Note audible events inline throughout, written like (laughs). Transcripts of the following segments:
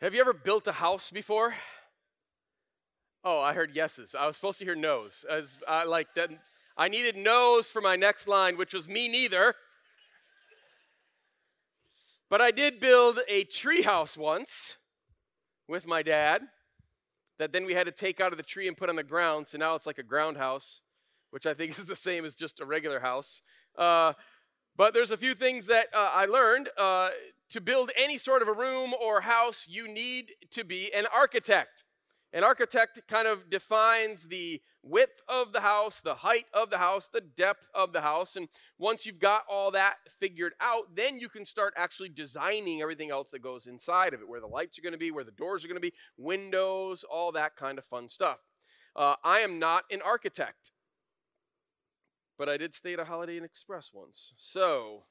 Have you ever built a house before? Oh, I heard yeses. I was supposed to hear noes. As I like that. I needed noes for my next line, which was me neither. But I did build a treehouse once with my dad that then we had to take out of the tree and put on the ground. So now it's like a ground house, which I think is the same as just a regular house. Uh, but there's a few things that uh, I learned. Uh, to build any sort of a room or house, you need to be an architect. An architect kind of defines the width of the house, the height of the house, the depth of the house. And once you've got all that figured out, then you can start actually designing everything else that goes inside of it where the lights are going to be, where the doors are going to be, windows, all that kind of fun stuff. Uh, I am not an architect, but I did stay at a Holiday Inn Express once. So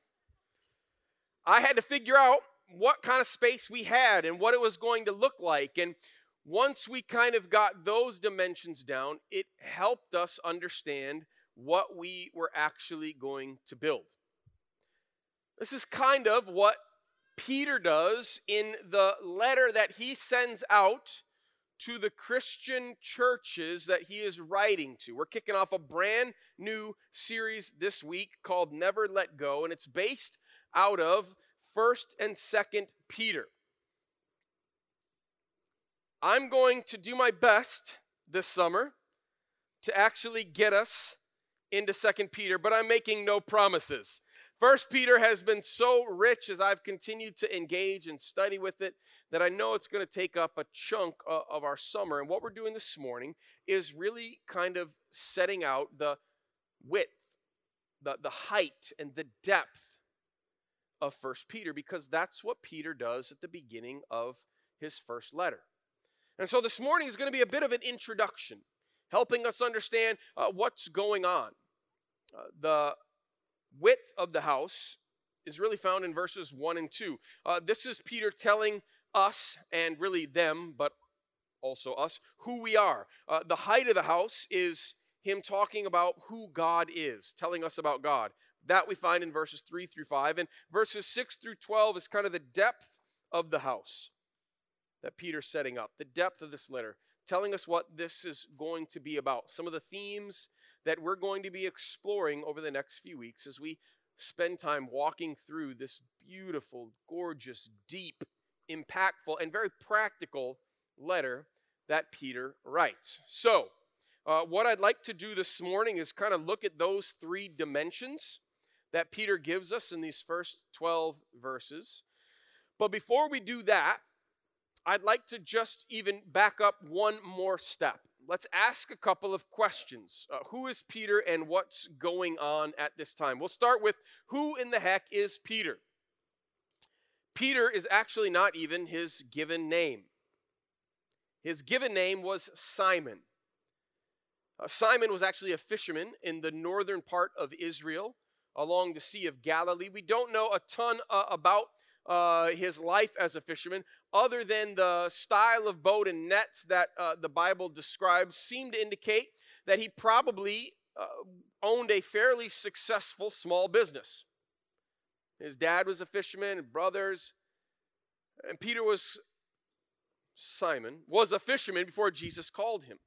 I had to figure out what kind of space we had and what it was going to look like. And once we kind of got those dimensions down, it helped us understand what we were actually going to build. This is kind of what Peter does in the letter that he sends out to the Christian churches that he is writing to. We're kicking off a brand new series this week called Never Let Go, and it's based out of 1st and 2nd Peter. I'm going to do my best this summer to actually get us into 2nd Peter, but I'm making no promises. First Peter has been so rich as I've continued to engage and study with it that I know it's going to take up a chunk uh, of our summer. And what we're doing this morning is really kind of setting out the width, the, the height, and the depth of First Peter because that's what Peter does at the beginning of his first letter. And so this morning is going to be a bit of an introduction, helping us understand uh, what's going on. Uh, the width of the house is really found in verses 1 and 2. Uh, this is Peter telling us, and really them, but also us, who we are. Uh, the height of the house is him talking about who God is, telling us about God. That we find in verses 3 through 5. And verses 6 through 12 is kind of the depth of the house that Peter's setting up, the depth of this letter, telling us what this is going to be about, some of the themes that we're going to be exploring over the next few weeks as we spend time walking through this beautiful, gorgeous, deep, impactful, and very practical letter that Peter writes. So, uh, what I'd like to do this morning is kind of look at those three dimensions that Peter gives us in these first 12 verses. But before we do that, I'd like to just even back up one more step. Let's ask a couple of questions. Uh, who is Peter and what's going on at this time? We'll start with who in the heck is Peter? Peter is actually not even his given name. His given name was Simon. Uh, Simon was actually a fisherman in the northern part of Israel along the Sea of Galilee. We don't know a ton uh, about uh, his life as a fisherman, other than the style of boat and nets that uh, the Bible describes, seem to indicate that he probably uh, owned a fairly successful small business. His dad was a fisherman, brothers, and Peter was Simon was a fisherman before Jesus called him.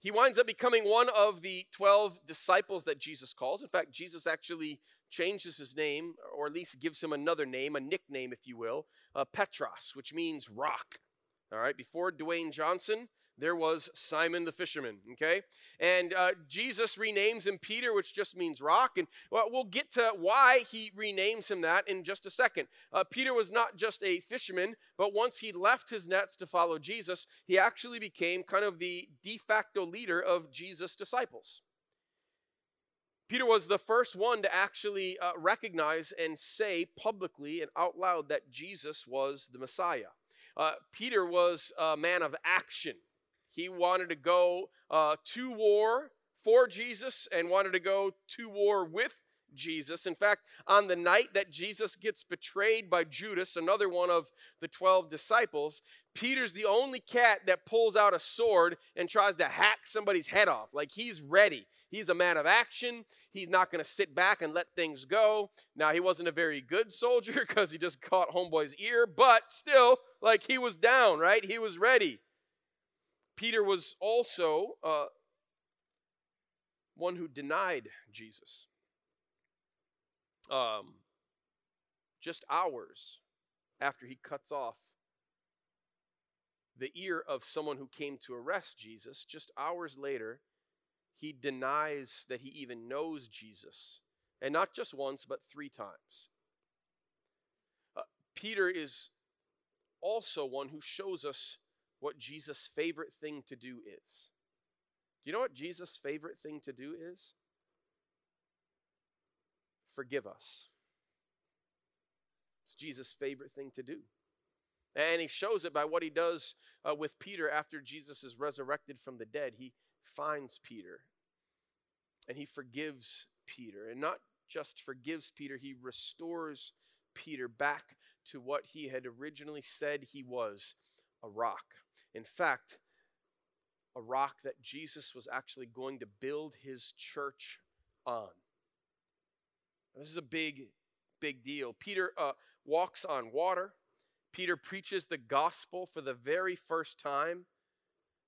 He winds up becoming one of the 12 disciples that Jesus calls. In fact, Jesus actually changes his name, or at least gives him another name, a nickname, if you will, uh, Petros, which means rock. All right, before Dwayne Johnson, there was Simon the fisherman, okay? And uh, Jesus renames him Peter, which just means rock. And well, we'll get to why he renames him that in just a second. Uh, Peter was not just a fisherman, but once he left his nets to follow Jesus, he actually became kind of the de facto leader of Jesus' disciples. Peter was the first one to actually uh, recognize and say publicly and out loud that Jesus was the Messiah. Uh, Peter was a man of action. He wanted to go uh, to war for Jesus and wanted to go to war with Jesus. In fact, on the night that Jesus gets betrayed by Judas, another one of the 12 disciples, Peter's the only cat that pulls out a sword and tries to hack somebody's head off. Like he's ready. He's a man of action. He's not going to sit back and let things go. Now, he wasn't a very good soldier (laughs) because he just caught homeboy's ear, but still, like he was down, right? He was ready. Peter was also uh, one who denied Jesus um, just hours after he cuts off the ear of someone who came to arrest Jesus, just hours later, he denies that he even knows Jesus. And not just once, but three times. Uh, Peter is also one who shows us what Jesus' favorite thing to do is. Do you know what Jesus' favorite thing to do is? forgive us. It's Jesus' favorite thing to do. And he shows it by what he does uh, with Peter after Jesus is resurrected from the dead. He finds Peter and he forgives Peter. And not just forgives Peter, he restores Peter back to what he had originally said he was a rock. In fact, a rock that Jesus was actually going to build his church on. This is a big, big deal. Peter uh, walks on water. Peter preaches the gospel for the very first time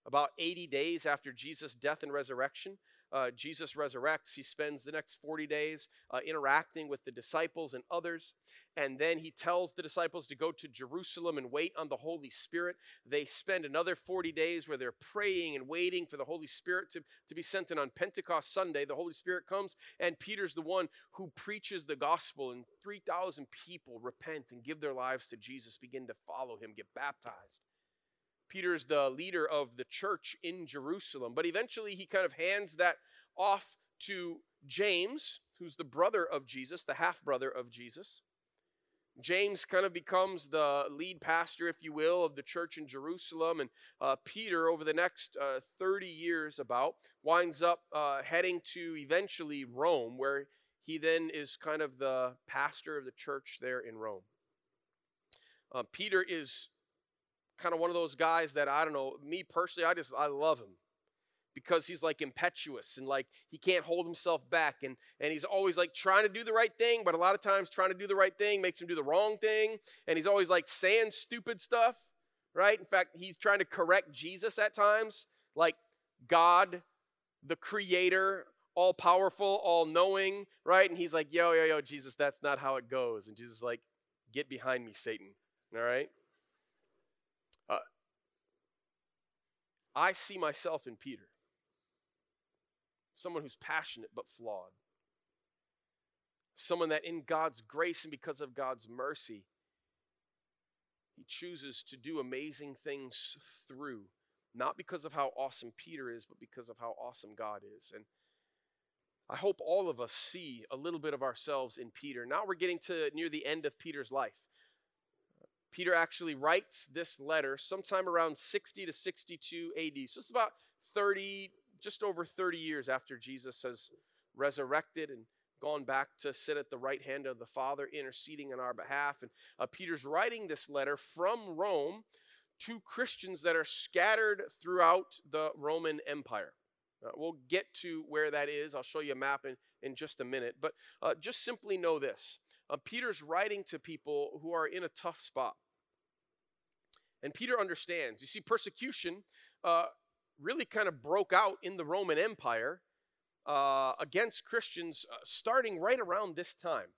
about 80 days after Jesus' death and resurrection uh, Jesus resurrects, he spends the next 40 days uh, interacting with the disciples and others. And then he tells the disciples to go to Jerusalem and wait on the Holy Spirit. They spend another 40 days where they're praying and waiting for the Holy Spirit to, to be sent. And on Pentecost Sunday, the Holy Spirit comes, and Peter's the one who preaches the gospel. And 3,000 people repent and give their lives to Jesus, begin to follow him, get baptized. Peter's the leader of the church in Jerusalem. But eventually he kind of hands that off to James, who's the brother of Jesus, the half brother of Jesus. James kind of becomes the lead pastor, if you will, of the church in Jerusalem. And uh, Peter, over the next uh, 30 years, about, winds up uh, heading to eventually Rome, where he then is kind of the pastor of the church there in Rome. Uh, Peter is kind of one of those guys that I don't know, me personally, I just I love him because he's like impetuous and like he can't hold himself back and and he's always like trying to do the right thing but a lot of times trying to do the right thing makes him do the wrong thing and he's always like saying stupid stuff right? In fact he's trying to correct jesus at times like god the creator all powerful all knowing right? And he's like yo yo yo jesus that's not how it goes. And jesus like get behind me satan. All right I see myself in Peter. Someone who's passionate but flawed. Someone that in God's grace and because of God's mercy, he chooses to do amazing things through, not because of how awesome Peter is, but because of how awesome God is. And I hope all of us see a little bit of ourselves in Peter. Now we're getting to near the end of Peter's life. Peter actually writes this letter sometime around 60 to 62 AD. So it's about 30, just over 30 years after Jesus has resurrected and gone back to sit at the right hand of the Father, interceding on our behalf. And uh, Peter's writing this letter from Rome to Christians that are scattered throughout the Roman Empire. Uh, we'll get to where that is. I'll show you a map in, in just a minute. But uh, just simply know this uh, Peter's writing to people who are in a tough spot. And Peter understands. You see, persecution uh, really kind of broke out in the Roman Empire uh, against Christians uh, starting right around this time.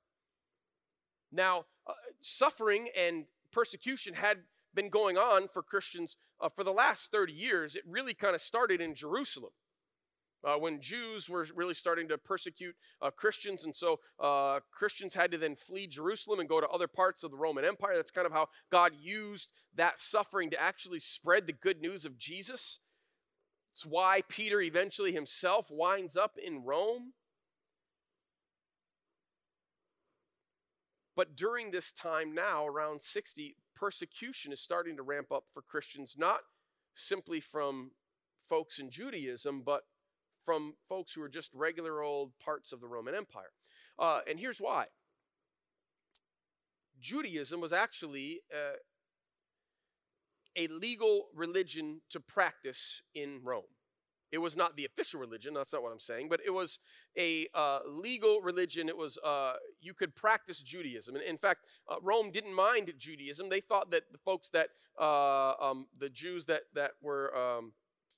Now, uh, suffering and persecution had been going on for Christians uh, for the last 30 years. It really kind of started in Jerusalem uh, when Jews were really starting to persecute uh, Christians. And so uh, Christians had to then flee Jerusalem and go to other parts of the Roman Empire. That's kind of how God used that suffering to actually spread the good news of Jesus. It's why Peter eventually himself winds up in Rome. But during this time now, around 60, persecution is starting to ramp up for Christians, not simply from folks in Judaism, but from folks who are just regular old parts of the Roman Empire. Uh, and here's why Judaism was actually uh, a legal religion to practice in Rome. It was not the official religion, that's not what I'm saying, but it was a uh, legal religion. It was, uh, you could practice Judaism. And in fact, uh, Rome didn't mind Judaism. They thought that the folks that, uh, um, the Jews that, that were, um,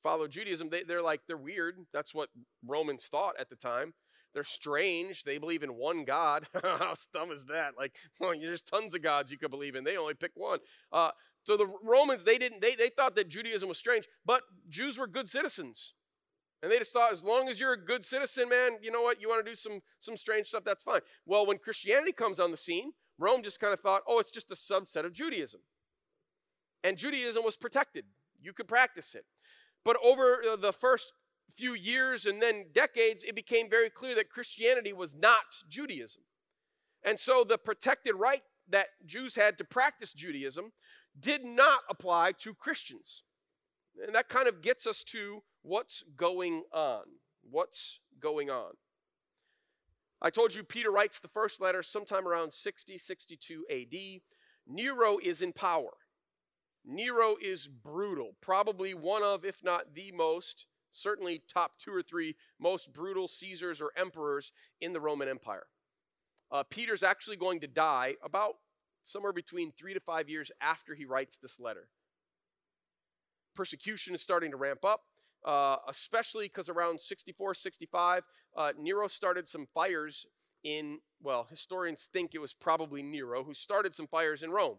follow Judaism, they, they're like, they're weird. That's what Romans thought at the time. They're strange. They believe in one God. (laughs) How dumb is that? Like, (laughs) well, there's tons of gods you could believe in. They only pick one. Uh, so the Romans, they didn't, they, they thought that Judaism was strange, but Jews were good citizens. And they just thought, as long as you're a good citizen, man, you know what? You want to do some, some strange stuff, that's fine. Well, when Christianity comes on the scene, Rome just kind of thought, oh, it's just a subset of Judaism. And Judaism was protected. You could practice it. But over uh, the first few years and then decades, it became very clear that Christianity was not Judaism. And so the protected right that Jews had to practice Judaism did not apply to Christians. And that kind of gets us to what's going on. What's going on? I told you Peter writes the first letter sometime around 60, 62 AD. Nero is in power. Nero is brutal, probably one of, if not the most, certainly top two or three most brutal Caesars or emperors in the Roman Empire. Uh, Peter's actually going to die about somewhere between three to five years after he writes this letter. Persecution is starting to ramp up. Uh, especially because around 64, 65, uh, Nero started some fires in, well, historians think it was probably Nero who started some fires in Rome.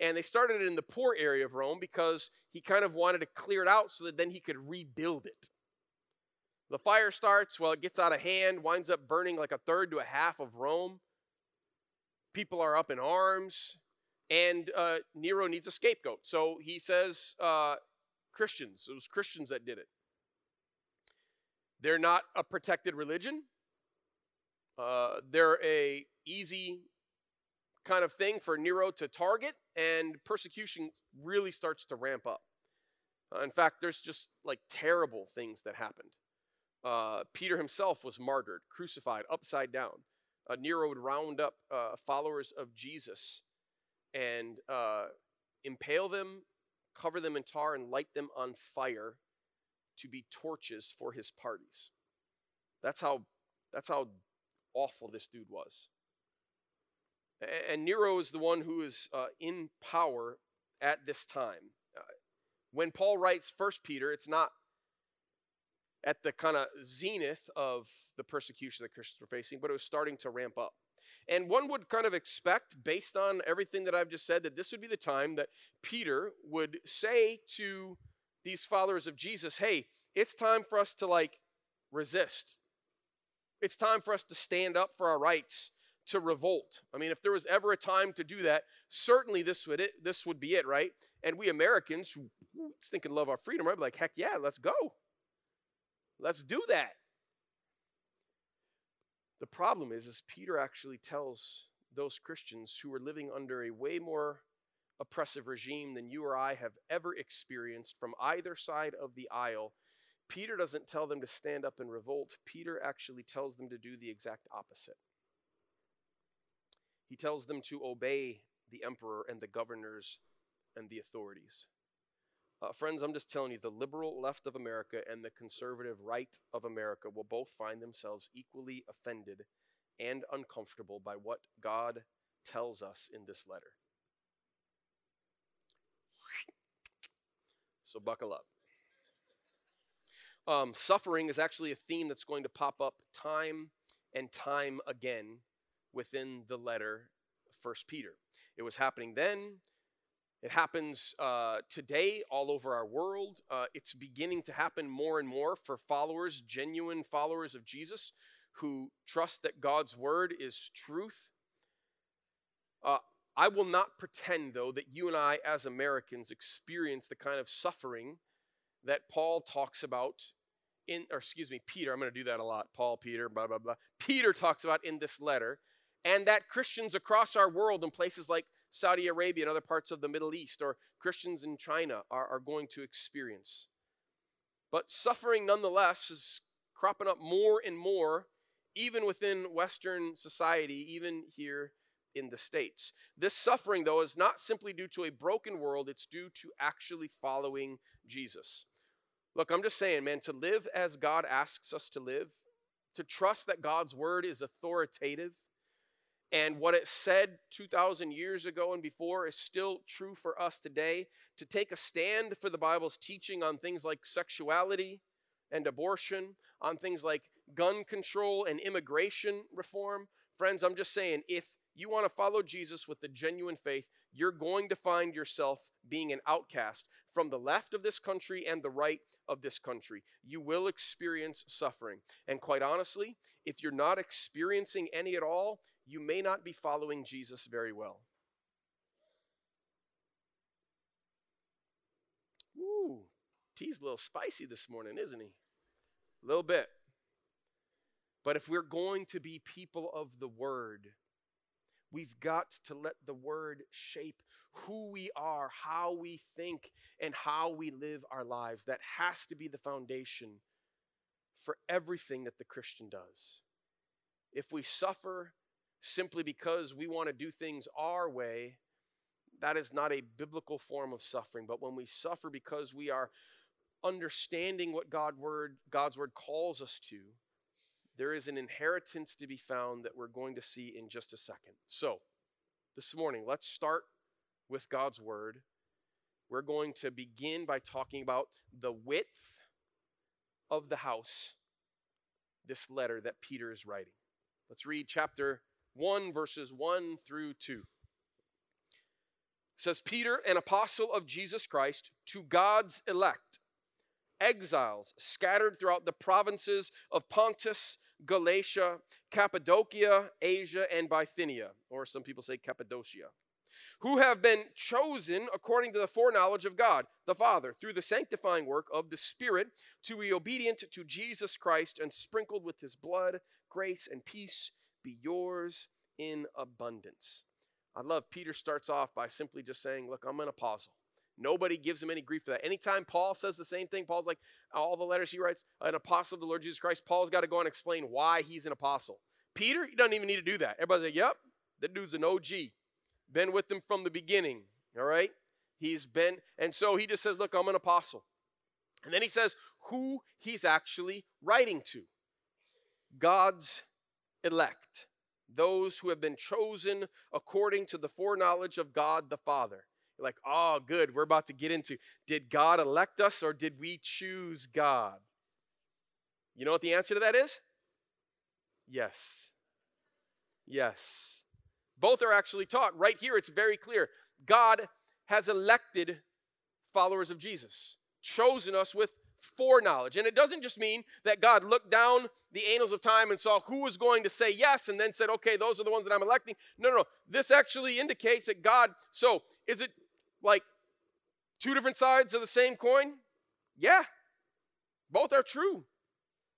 And they started it in the poor area of Rome because he kind of wanted to clear it out so that then he could rebuild it. The fire starts, well, it gets out of hand, winds up burning like a third to a half of Rome. People are up in arms, and uh, Nero needs a scapegoat. So he says, uh, Christians, it was Christians that did it. They're not a protected religion. Uh, they're a easy kind of thing for Nero to target, and persecution really starts to ramp up. Uh, in fact, there's just like terrible things that happened. Uh, Peter himself was martyred, crucified upside down. Uh, Nero would round up uh, followers of Jesus and uh, impale them, cover them in tar, and light them on fire to be torches for his parties. That's how, that's how awful this dude was. And Nero is the one who is uh, in power at this time. Uh, when Paul writes First Peter, it's not at the kind of zenith of the persecution that Christians were facing, but it was starting to ramp up. And one would kind of expect, based on everything that I've just said, that this would be the time that Peter would say to these followers of Jesus, hey, it's time for us to like resist. It's time for us to stand up for our rights, to revolt. I mean, if there was ever a time to do that, certainly this would it, this would be it, right? And we Americans who think and love our freedom, right? Be like, heck yeah, let's go. Let's do that. The problem is, is Peter actually tells those Christians who were living under a way more oppressive regime than you or I have ever experienced from either side of the aisle. Peter doesn't tell them to stand up and revolt. Peter actually tells them to do the exact opposite. He tells them to obey the emperor and the governors and the authorities. Uh, friends, I'm just telling you, the liberal left of America and the conservative right of America will both find themselves equally offended and uncomfortable by what God tells us in this letter. So buckle up. Um, suffering is actually a theme that's going to pop up time and time again within the letter First Peter. It was happening then, it happens uh, today all over our world. Uh, it's beginning to happen more and more for followers, genuine followers of Jesus, who trust that God's word is truth. Uh, I will not pretend, though, that you and I, as Americans, experience the kind of suffering that Paul talks about in, or excuse me, Peter, I'm going to do that a lot. Paul, Peter, blah, blah, blah. Peter talks about in this letter, and that Christians across our world in places like Saudi Arabia and other parts of the Middle East or Christians in China are, are going to experience. But suffering nonetheless is cropping up more and more even within Western society, even here in the States. This suffering, though, is not simply due to a broken world, it's due to actually following Jesus. Look, I'm just saying, man, to live as God asks us to live, to trust that God's word is authoritative, and what it said 2,000 years ago and before is still true for us today. To take a stand for the Bible's teaching on things like sexuality and abortion, on things like gun control and immigration reform. Friends, I'm just saying, if you want to follow Jesus with the genuine faith, you're going to find yourself being an outcast from the left of this country and the right of this country. You will experience suffering. And quite honestly, if you're not experiencing any at all, you may not be following Jesus very well. Ooh, T's a little spicy this morning, isn't he? A little bit. But if we're going to be people of the word, we've got to let the word shape who we are, how we think, and how we live our lives. That has to be the foundation for everything that the Christian does. If we suffer simply because we want to do things our way, that is not a biblical form of suffering. But when we suffer because we are understanding what God word, God's word calls us to, there is an inheritance to be found that we're going to see in just a second. So, this morning, let's start with God's word. We're going to begin by talking about the width of the house, this letter that Peter is writing. Let's read chapter 1, verses 1 through 2. It says, Peter, an apostle of Jesus Christ, to God's elect, exiles scattered throughout the provinces of Pontus, Galatia, Cappadocia, Asia, and Bithynia, or some people say Cappadocia, who have been chosen according to the foreknowledge of God the Father through the sanctifying work of the Spirit to be obedient to Jesus Christ and sprinkled with his blood, grace and peace be yours in abundance. I love Peter starts off by simply just saying, Look, I'm an apostle. Nobody gives him any grief for that. Anytime Paul says the same thing, Paul's like, all the letters he writes, an apostle of the Lord Jesus Christ, Paul's got to go and explain why he's an apostle. Peter, he doesn't even need to do that. Everybody's like, yep, that dude's an OG. Been with them from the beginning, all right? He's been, and so he just says, look, I'm an apostle. And then he says who he's actually writing to God's elect, those who have been chosen according to the foreknowledge of God the Father. You're like, oh, good, we're about to get into did God elect us or did we choose God? You know what the answer to that is? Yes. Yes. Both are actually taught. Right here, it's very clear. God has elected followers of Jesus, chosen us with foreknowledge. And it doesn't just mean that God looked down the annals of time and saw who was going to say yes and then said, okay, those are the ones that I'm electing. No, no, no. This actually indicates that God, so is it like two different sides of the same coin? Yeah, both are true.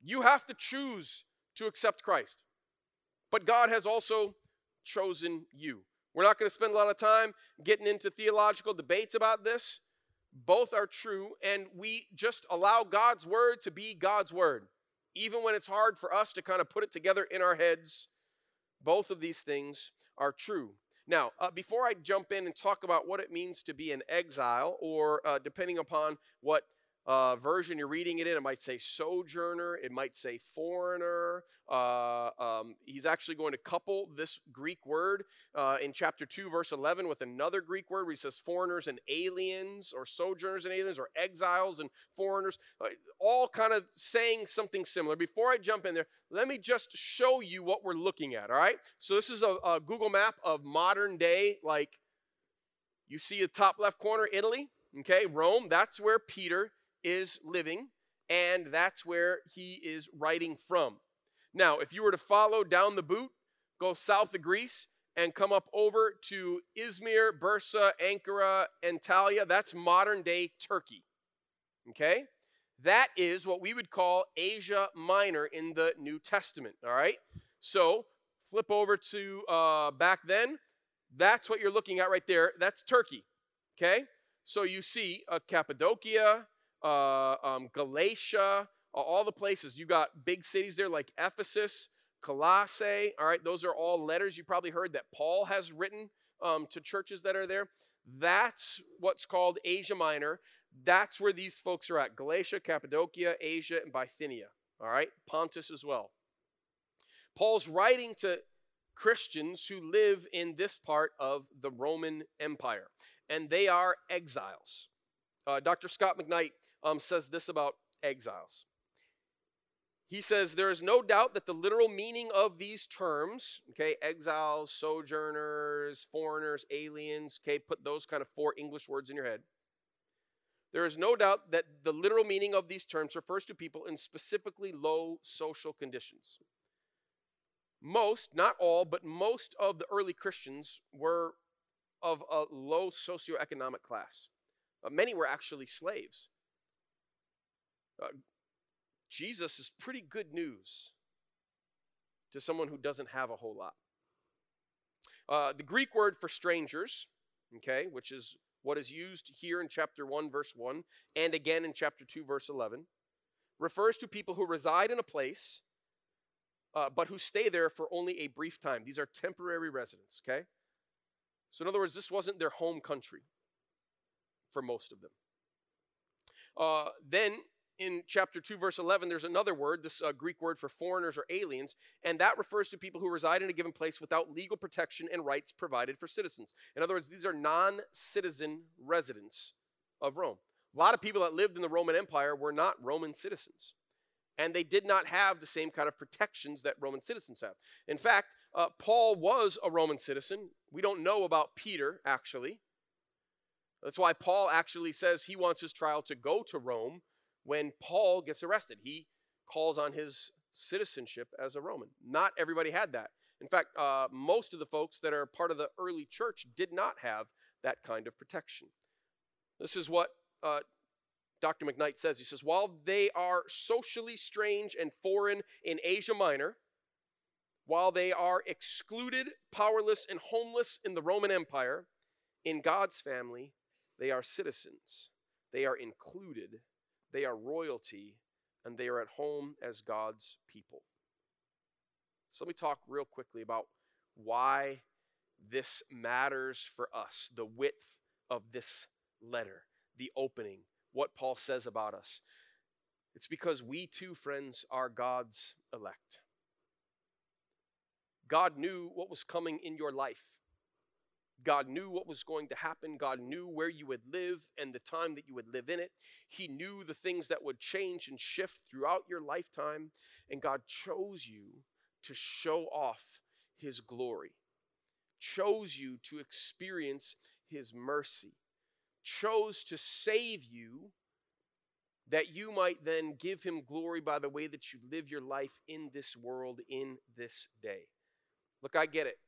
You have to choose to accept Christ. But God has also chosen you. We're not going to spend a lot of time getting into theological debates about this. Both are true, and we just allow God's word to be God's word. Even when it's hard for us to kind of put it together in our heads, both of these things are true. Now, uh, before I jump in and talk about what it means to be an exile, or uh, depending upon what uh, version you're reading it in, it might say sojourner, it might say foreigner. Uh, um, he's actually going to couple this Greek word uh, in chapter 2, verse 11, with another Greek word where he says foreigners and aliens, or sojourners and aliens, or exiles and foreigners, uh, all kind of saying something similar. Before I jump in there, let me just show you what we're looking at, all right? So this is a, a Google map of modern day, like you see the top left corner, Italy, okay, Rome, that's where Peter is living, and that's where he is writing from. Now, if you were to follow down the boot, go south of Greece, and come up over to Izmir, Bursa, Ankara, Antalya, that's modern day Turkey. Okay? That is what we would call Asia Minor in the New Testament. All right? So, flip over to uh, back then. That's what you're looking at right there. That's Turkey. Okay? So you see uh, Cappadocia, uh, um, Galatia, all the places. You got big cities there like Ephesus, Colossae. All right, those are all letters you probably heard that Paul has written um, to churches that are there. That's what's called Asia Minor. That's where these folks are at Galatia, Cappadocia, Asia, and Bithynia. All right, Pontus as well. Paul's writing to Christians who live in this part of the Roman Empire, and they are exiles. Uh, Dr. Scot McKnight um, says this about exiles. He says there is no doubt that the literal meaning of these terms, okay, exiles, sojourners, foreigners, aliens, okay, put those kind of four English words in your head. There is no doubt that the literal meaning of these terms refers to people in specifically low social conditions. Most, not all, but most of the early Christians were of a low socioeconomic class. Many were actually slaves. Uh, Jesus is pretty good news to someone who doesn't have a whole lot. Uh, the Greek word for strangers, okay, which is what is used here in chapter 1, verse 1, and again in chapter 2, verse 11, refers to people who reside in a place, uh, but who stay there for only a brief time. These are temporary residents, okay? So, in other words, this wasn't their home country for most of them. Uh, then in chapter 2, verse 11, there's another word, this uh, Greek word for foreigners or aliens, and that refers to people who reside in a given place without legal protection and rights provided for citizens. In other words, these are non citizen residents of Rome. A lot of people that lived in the Roman Empire were not Roman citizens, and they did not have the same kind of protections that Roman citizens have. In fact, uh, Paul was a Roman citizen. We don't know about Peter, actually. That's why Paul actually says he wants his trial to go to Rome when Paul gets arrested. He calls on his citizenship as a Roman. Not everybody had that. In fact, uh, most of the folks that are part of the early church did not have that kind of protection. This is what uh, Dr. McKnight says. He says, while they are socially strange and foreign in Asia Minor, while they are excluded, powerless, and homeless in the Roman Empire, in God's family, they are citizens. They are included they are royalty, and they are at home as God's people. So let me talk real quickly about why this matters for us the width of this letter, the opening, what Paul says about us. It's because we too, friends, are God's elect. God knew what was coming in your life. God knew what was going to happen. God knew where you would live and the time that you would live in it. He knew the things that would change and shift throughout your lifetime. And God chose you to show off His glory, chose you to experience His mercy, chose to save you that you might then give Him glory by the way that you live your life in this world in this day. Look, I get it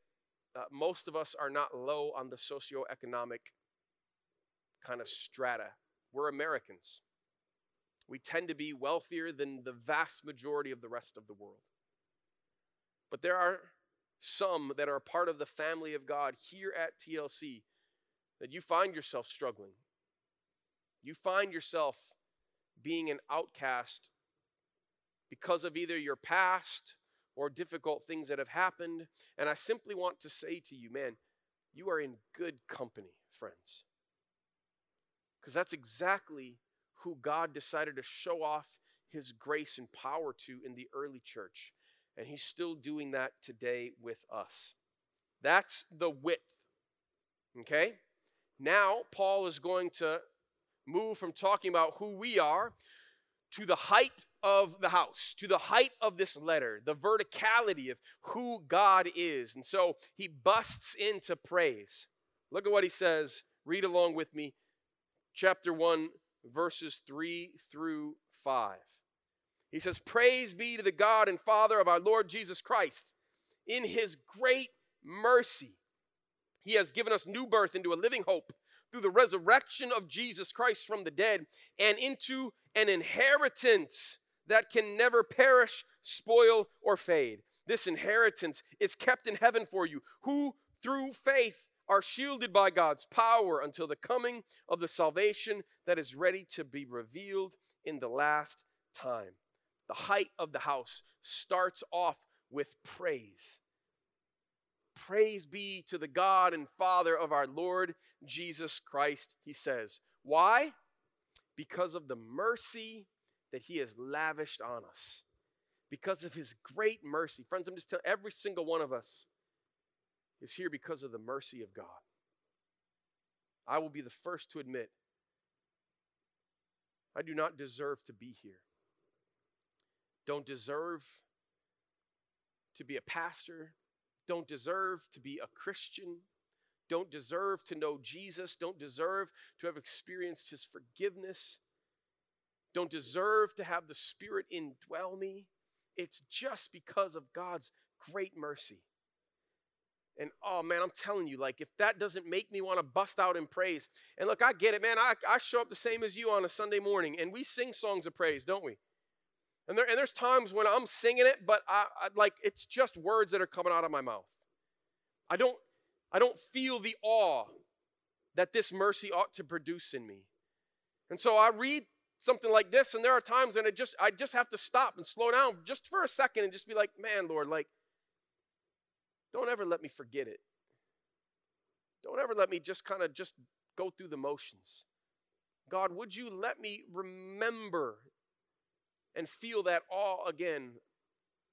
uh, most of us are not low on the socioeconomic kind of strata. We're Americans. We tend to be wealthier than the vast majority of the rest of the world. But there are some that are part of the family of God here at TLC that you find yourself struggling. You find yourself being an outcast because of either your past or difficult things that have happened. And I simply want to say to you, man, you are in good company, friends. Because that's exactly who God decided to show off his grace and power to in the early church. And he's still doing that today with us. That's the width. Okay? Now, Paul is going to move from talking about who we are to the height of the house, to the height of this letter, the verticality of who God is. And so he busts into praise. Look at what he says. Read along with me. Chapter 1, verses 3 through 5. He says, Praise be to the God and Father of our Lord Jesus Christ. In his great mercy, he has given us new birth into a living hope through the resurrection of Jesus Christ from the dead and into an inheritance that can never perish, spoil, or fade. This inheritance is kept in heaven for you, who through faith are shielded by God's power until the coming of the salvation that is ready to be revealed in the last time. The height of the house starts off with praise. Praise be to the God and Father of our Lord Jesus Christ, he says. Why? Because of the mercy that he has lavished on us. Because of his great mercy. Friends, I'm just telling every single one of us is here because of the mercy of God. I will be the first to admit I do not deserve to be here. Don't deserve to be a pastor. Don't deserve to be a Christian. Don't deserve to know Jesus. Don't deserve to have experienced his forgiveness. Don't deserve to have the Spirit indwell me. It's just because of God's great mercy. And oh man, I'm telling you, like if that doesn't make me want to bust out in praise, and look, I get it, man. I, I show up the same as you on a Sunday morning, and we sing songs of praise, don't we? And, there, and there's times when I'm singing it, but I, I like it's just words that are coming out of my mouth. I don't, I don't feel the awe that this mercy ought to produce in me. And so I read something like this, and there are times when it just I just have to stop and slow down just for a second and just be like, man, Lord, like don't ever let me forget it. Don't ever let me just kind of just go through the motions. God, would you let me remember and feel that awe again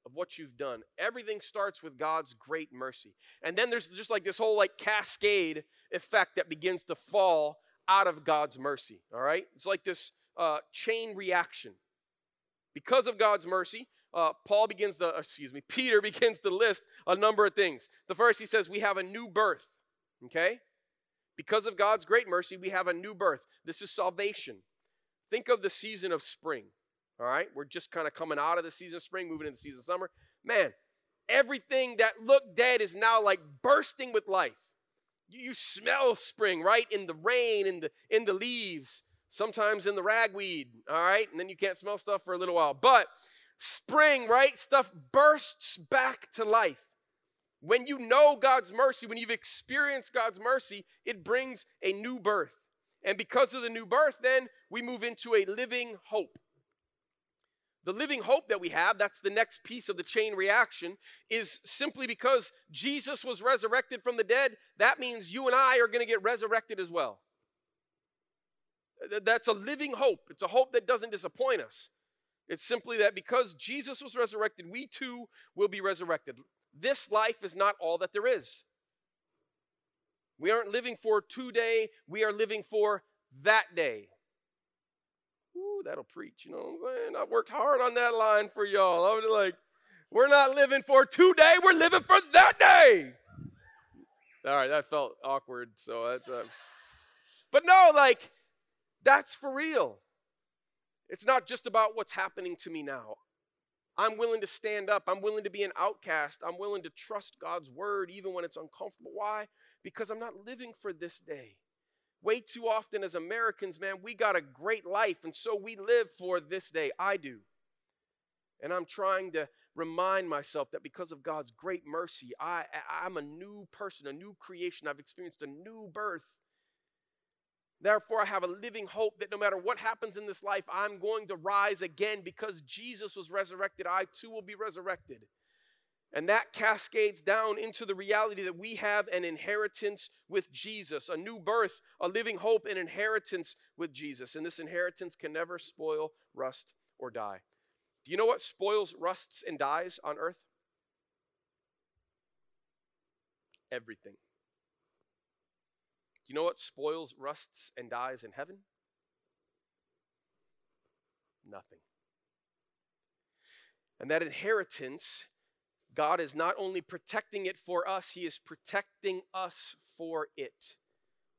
of what you've done? Everything starts with God's great mercy. And then there's just like this whole like cascade effect that begins to fall out of God's mercy, all right? It's like this uh, chain reaction. Because of God's mercy, uh, Paul begins to, excuse me, (laughs) Peter begins to list a number of things. The first, he says, we have a new birth, okay? Because of God's great mercy, we have a new birth. This is salvation. Think of the season of spring, all right? We're just kind of coming out of the season of spring, moving into the season of summer. Man, everything that looked dead is now like bursting with life. You, you smell spring, right? In the rain, in the, in the leaves, sometimes in the ragweed, all right? And then you can't smell stuff for a little while. But spring, right? Stuff bursts back to life. When you know God's mercy, when you've experienced God's mercy, it brings a new birth. And because of the new birth, then we move into a living hope. The living hope that we have, that's the next piece of the chain reaction, is simply because Jesus was resurrected from the dead, that means you and I are going to get resurrected as well. That's a living hope. It's a hope that doesn't disappoint us. It's simply that because Jesus was resurrected, we too will be resurrected. This life is not all that there is. We aren't living for today, we are living for that day. That'll preach, you know what I'm saying? I worked hard on that line for y'all. I was like, we're not living for today, we're living for that day. All right, that felt awkward, so that's uh But no, like that's for real. It's not just about what's happening to me now. I'm willing to stand up. I'm willing to be an outcast. I'm willing to trust God's word even when it's uncomfortable. Why? Because I'm not living for this day. Way too often as Americans, man, we got a great life, and so we live for this day. I do. And I'm trying to remind myself that because of God's great mercy, I, I'm a new person, a new creation. I've experienced a new birth. Therefore, I have a living hope that no matter what happens in this life, I'm going to rise again because Jesus was resurrected. I too will be resurrected. And that cascades down into the reality that we have an inheritance with Jesus, a new birth, a living hope, an inheritance with Jesus. And this inheritance can never spoil, rust, or die. Do you know what spoils, rusts, and dies on earth? Everything Do you know what spoils, rusts, and dies in heaven? Nothing. And that inheritance, God is not only protecting it for us, He is protecting us for it.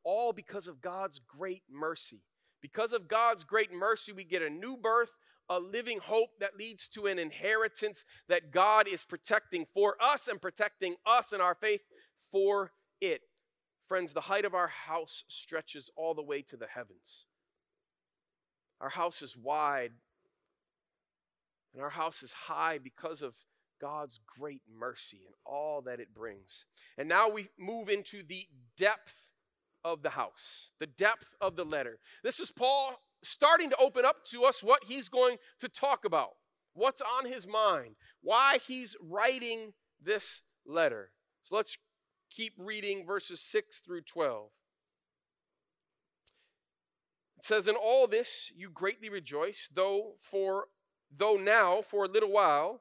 All because of God's great mercy. Because of God's great mercy, we get a new birth, a living hope that leads to an inheritance that God is protecting for us and protecting us in our faith for it. Friends, the height of our house stretches all the way to the heavens. Our house is wide, and our house is high because of God's great mercy and all that it brings. And now we move into the depth of the house, the depth of the letter. This is Paul starting to open up to us what he's going to talk about. what's on his mind, why he's writing this letter. So let's keep reading verses 6 through 12. It says, In all this you greatly rejoice, though for though now for a little while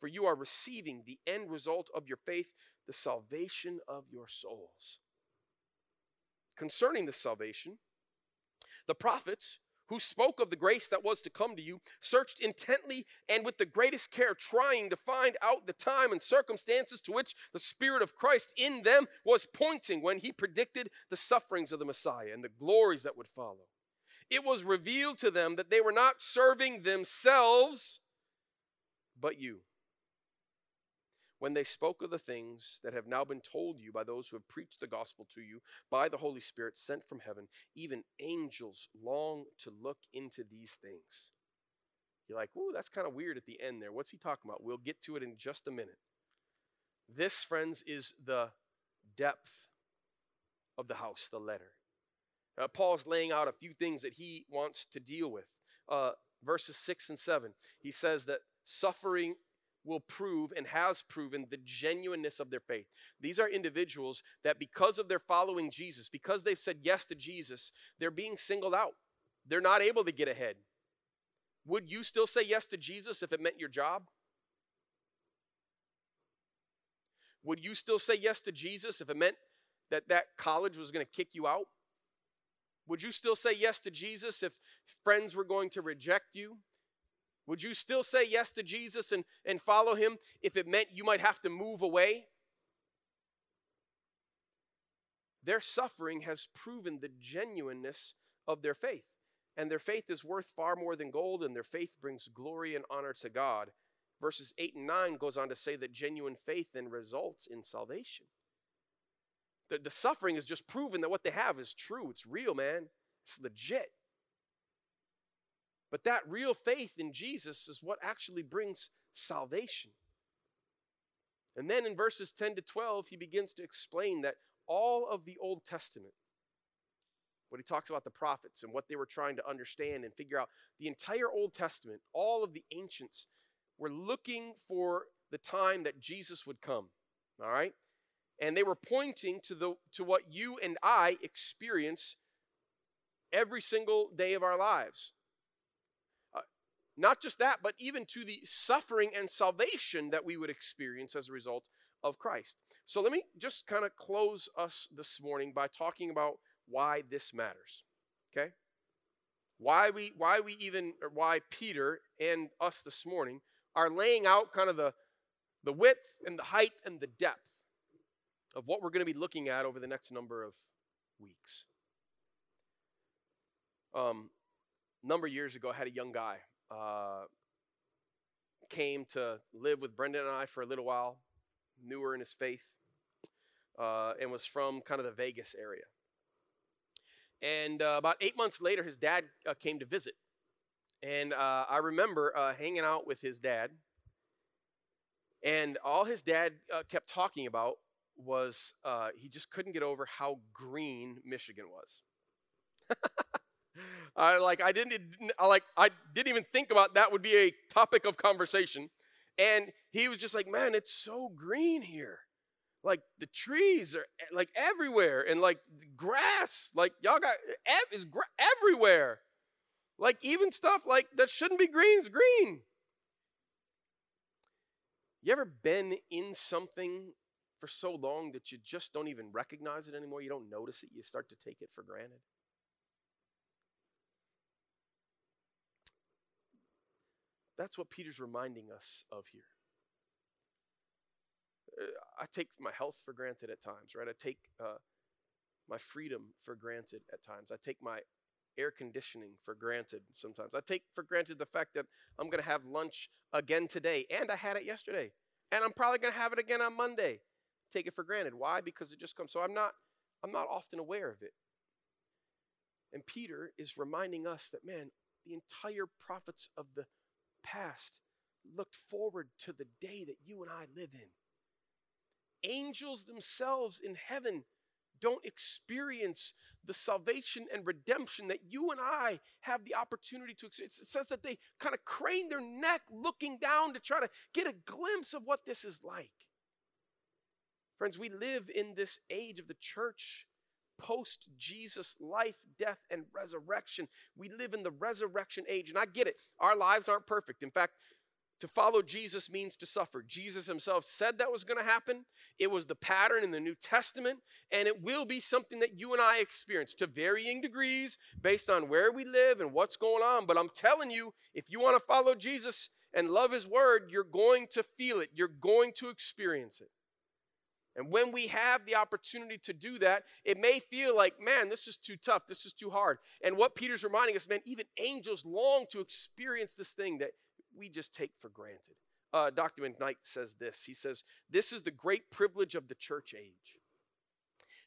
For you are receiving the end result of your faith, the salvation of your souls. Concerning this salvation, the prophets who spoke of the grace that was to come to you, searched intently and with the greatest care, trying to find out the time and circumstances to which the Spirit of Christ in them was pointing when he predicted the sufferings of the Messiah and the glories that would follow. It was revealed to them that they were not serving themselves, but you when they spoke of the things that have now been told you by those who have preached the gospel to you by the Holy Spirit sent from heaven, even angels long to look into these things. You're like, ooh, that's kind of weird at the end there. What's he talking about? We'll get to it in just a minute. This, friends, is the depth of the house, the letter. Uh, Paul's laying out a few things that he wants to deal with. Uh, verses 6 and 7, he says that suffering will prove and has proven the genuineness of their faith. These are individuals that, because of their following Jesus, because they've said yes to Jesus, they're being singled out. They're not able to get ahead. Would you still say yes to Jesus if it meant your job? Would you still say yes to Jesus if it meant that that college was going to kick you out? Would you still say yes to Jesus if friends were going to reject you? Would you still say yes to Jesus and, and follow him if it meant you might have to move away? Their suffering has proven the genuineness of their faith. And their faith is worth far more than gold, and their faith brings glory and honor to God. Verses 8 and 9 goes on to say that genuine faith then results in salvation. The, the suffering is just proven that what they have is true. It's real, man. It's legit. But that real faith in Jesus is what actually brings salvation. And then in verses 10 to 12, he begins to explain that all of the Old Testament, what he talks about the prophets and what they were trying to understand and figure out, the entire Old Testament, all of the ancients were looking for the time that Jesus would come. All right? And they were pointing to the to what you and I experience every single day of our lives. Not just that, but even to the suffering and salvation that we would experience as a result of Christ. So let me just kind of close us this morning by talking about why this matters. Okay? Why we why we even or why Peter and us this morning are laying out kind of the the width and the height and the depth of what we're going to be looking at over the next number of weeks. Um, number of years ago, I had a young guy uh, came to live with Brendan and I for a little while, newer in his faith, uh, and was from kind of the Vegas area. And uh, about eight months later, his dad uh, came to visit. And uh, I remember uh, hanging out with his dad. And all his dad kept talking about was he just couldn't get over how green Michigan was. (laughs) I like I didn't I like I didn't even think about that would be a topic of conversation. And he was just like, "Man, it's so green here. Like the trees are eh, like everywhere and like grass, like y'all got is gra- everywhere. Like even stuff like that shouldn't be green is green." You ever been in something for so long that you just don't even recognize it anymore? You don't notice it, you start to take it for granted. That's what Peter's reminding us of here. Uh, I take my health for granted at times, right? I take uh, my freedom for granted at times. I take my air conditioning for granted sometimes. I take for granted the fact that I'm going to have lunch again today, and I had it yesterday, and I'm probably going to have it again on Monday. Take it for granted. Why? Because it just comes. So I'm not I'm not often aware of it. And Peter is reminding us that man, the entire prophets of the past looked forward to the day that you and I live in. Angels themselves in heaven don't experience the salvation and redemption that you and I have the opportunity to experience. It says that they kind of crane their neck looking down to try to get a glimpse of what this is like. Friends, we live in this age of the church post Jesus life, death, and resurrection. We live in the resurrection age, and I get it. Our lives aren't perfect. In fact, to follow Jesus means to suffer. Jesus himself said that was going to happen. It was the pattern in the New Testament, and it will be something that you and I experience to varying degrees based on where we live and what's going on. But I'm telling you, if you want to follow Jesus and love his word, you're going to feel it, you're going to experience it. And when we have the opportunity to do that, it may feel like, man, this is too tough. This is too hard. And what Peter's reminding us, man, even angels long to experience this thing that we just take for granted. Uh, Dr. McKnight says this He says, This is the great privilege of the church age.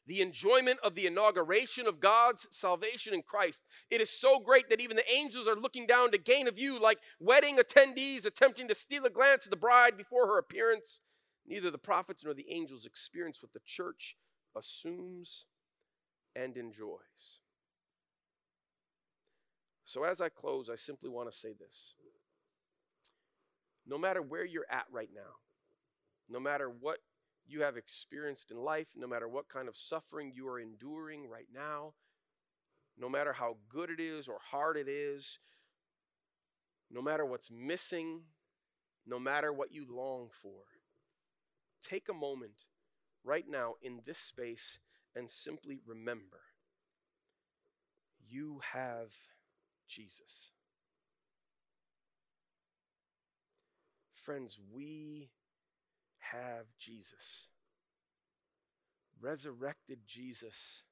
The enjoyment of the inauguration of God's salvation in Christ. It is so great that even the angels are looking down to gain a view, like wedding attendees attempting to steal a glance of the bride before her appearance. Neither the prophets nor the angels experience what the church assumes and enjoys. So, as I close, I simply want to say this. No matter where you're at right now, no matter what you have experienced in life, no matter what kind of suffering you are enduring right now, no matter how good it is or hard it is, no matter what's missing, no matter what you long for, take a moment right now in this space and simply remember you have Jesus. Friends, we have Jesus. Resurrected Jesus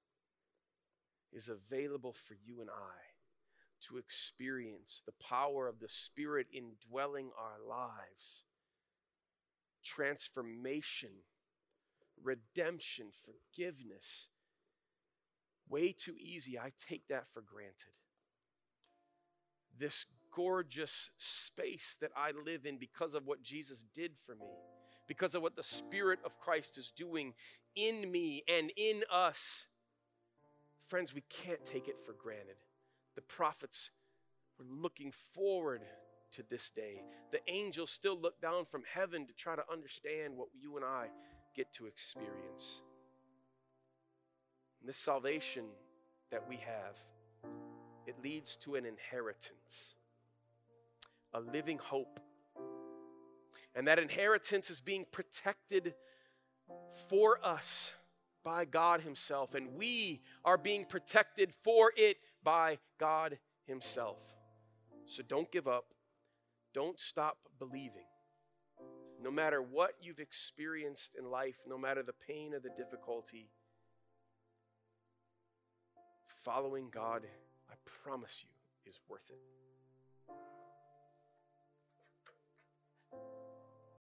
is available for you and I to experience the power of the Spirit indwelling our lives transformation, redemption, forgiveness. Way too easy. I take that for granted. This gorgeous space that I live in because of what Jesus did for me, because of what the Spirit of Christ is doing in me and in us. Friends, we can't take it for granted. The prophets were looking forward to this day. The angels still look down from heaven to try to understand what you and I get to experience. And this salvation that we have, it leads to an inheritance, a living hope. And that inheritance is being protected for us by God Himself, and we are being protected for it by God Himself. So don't give up. Don't stop believing. No matter what you've experienced in life, no matter the pain or the difficulty, following God, I promise you, is worth it.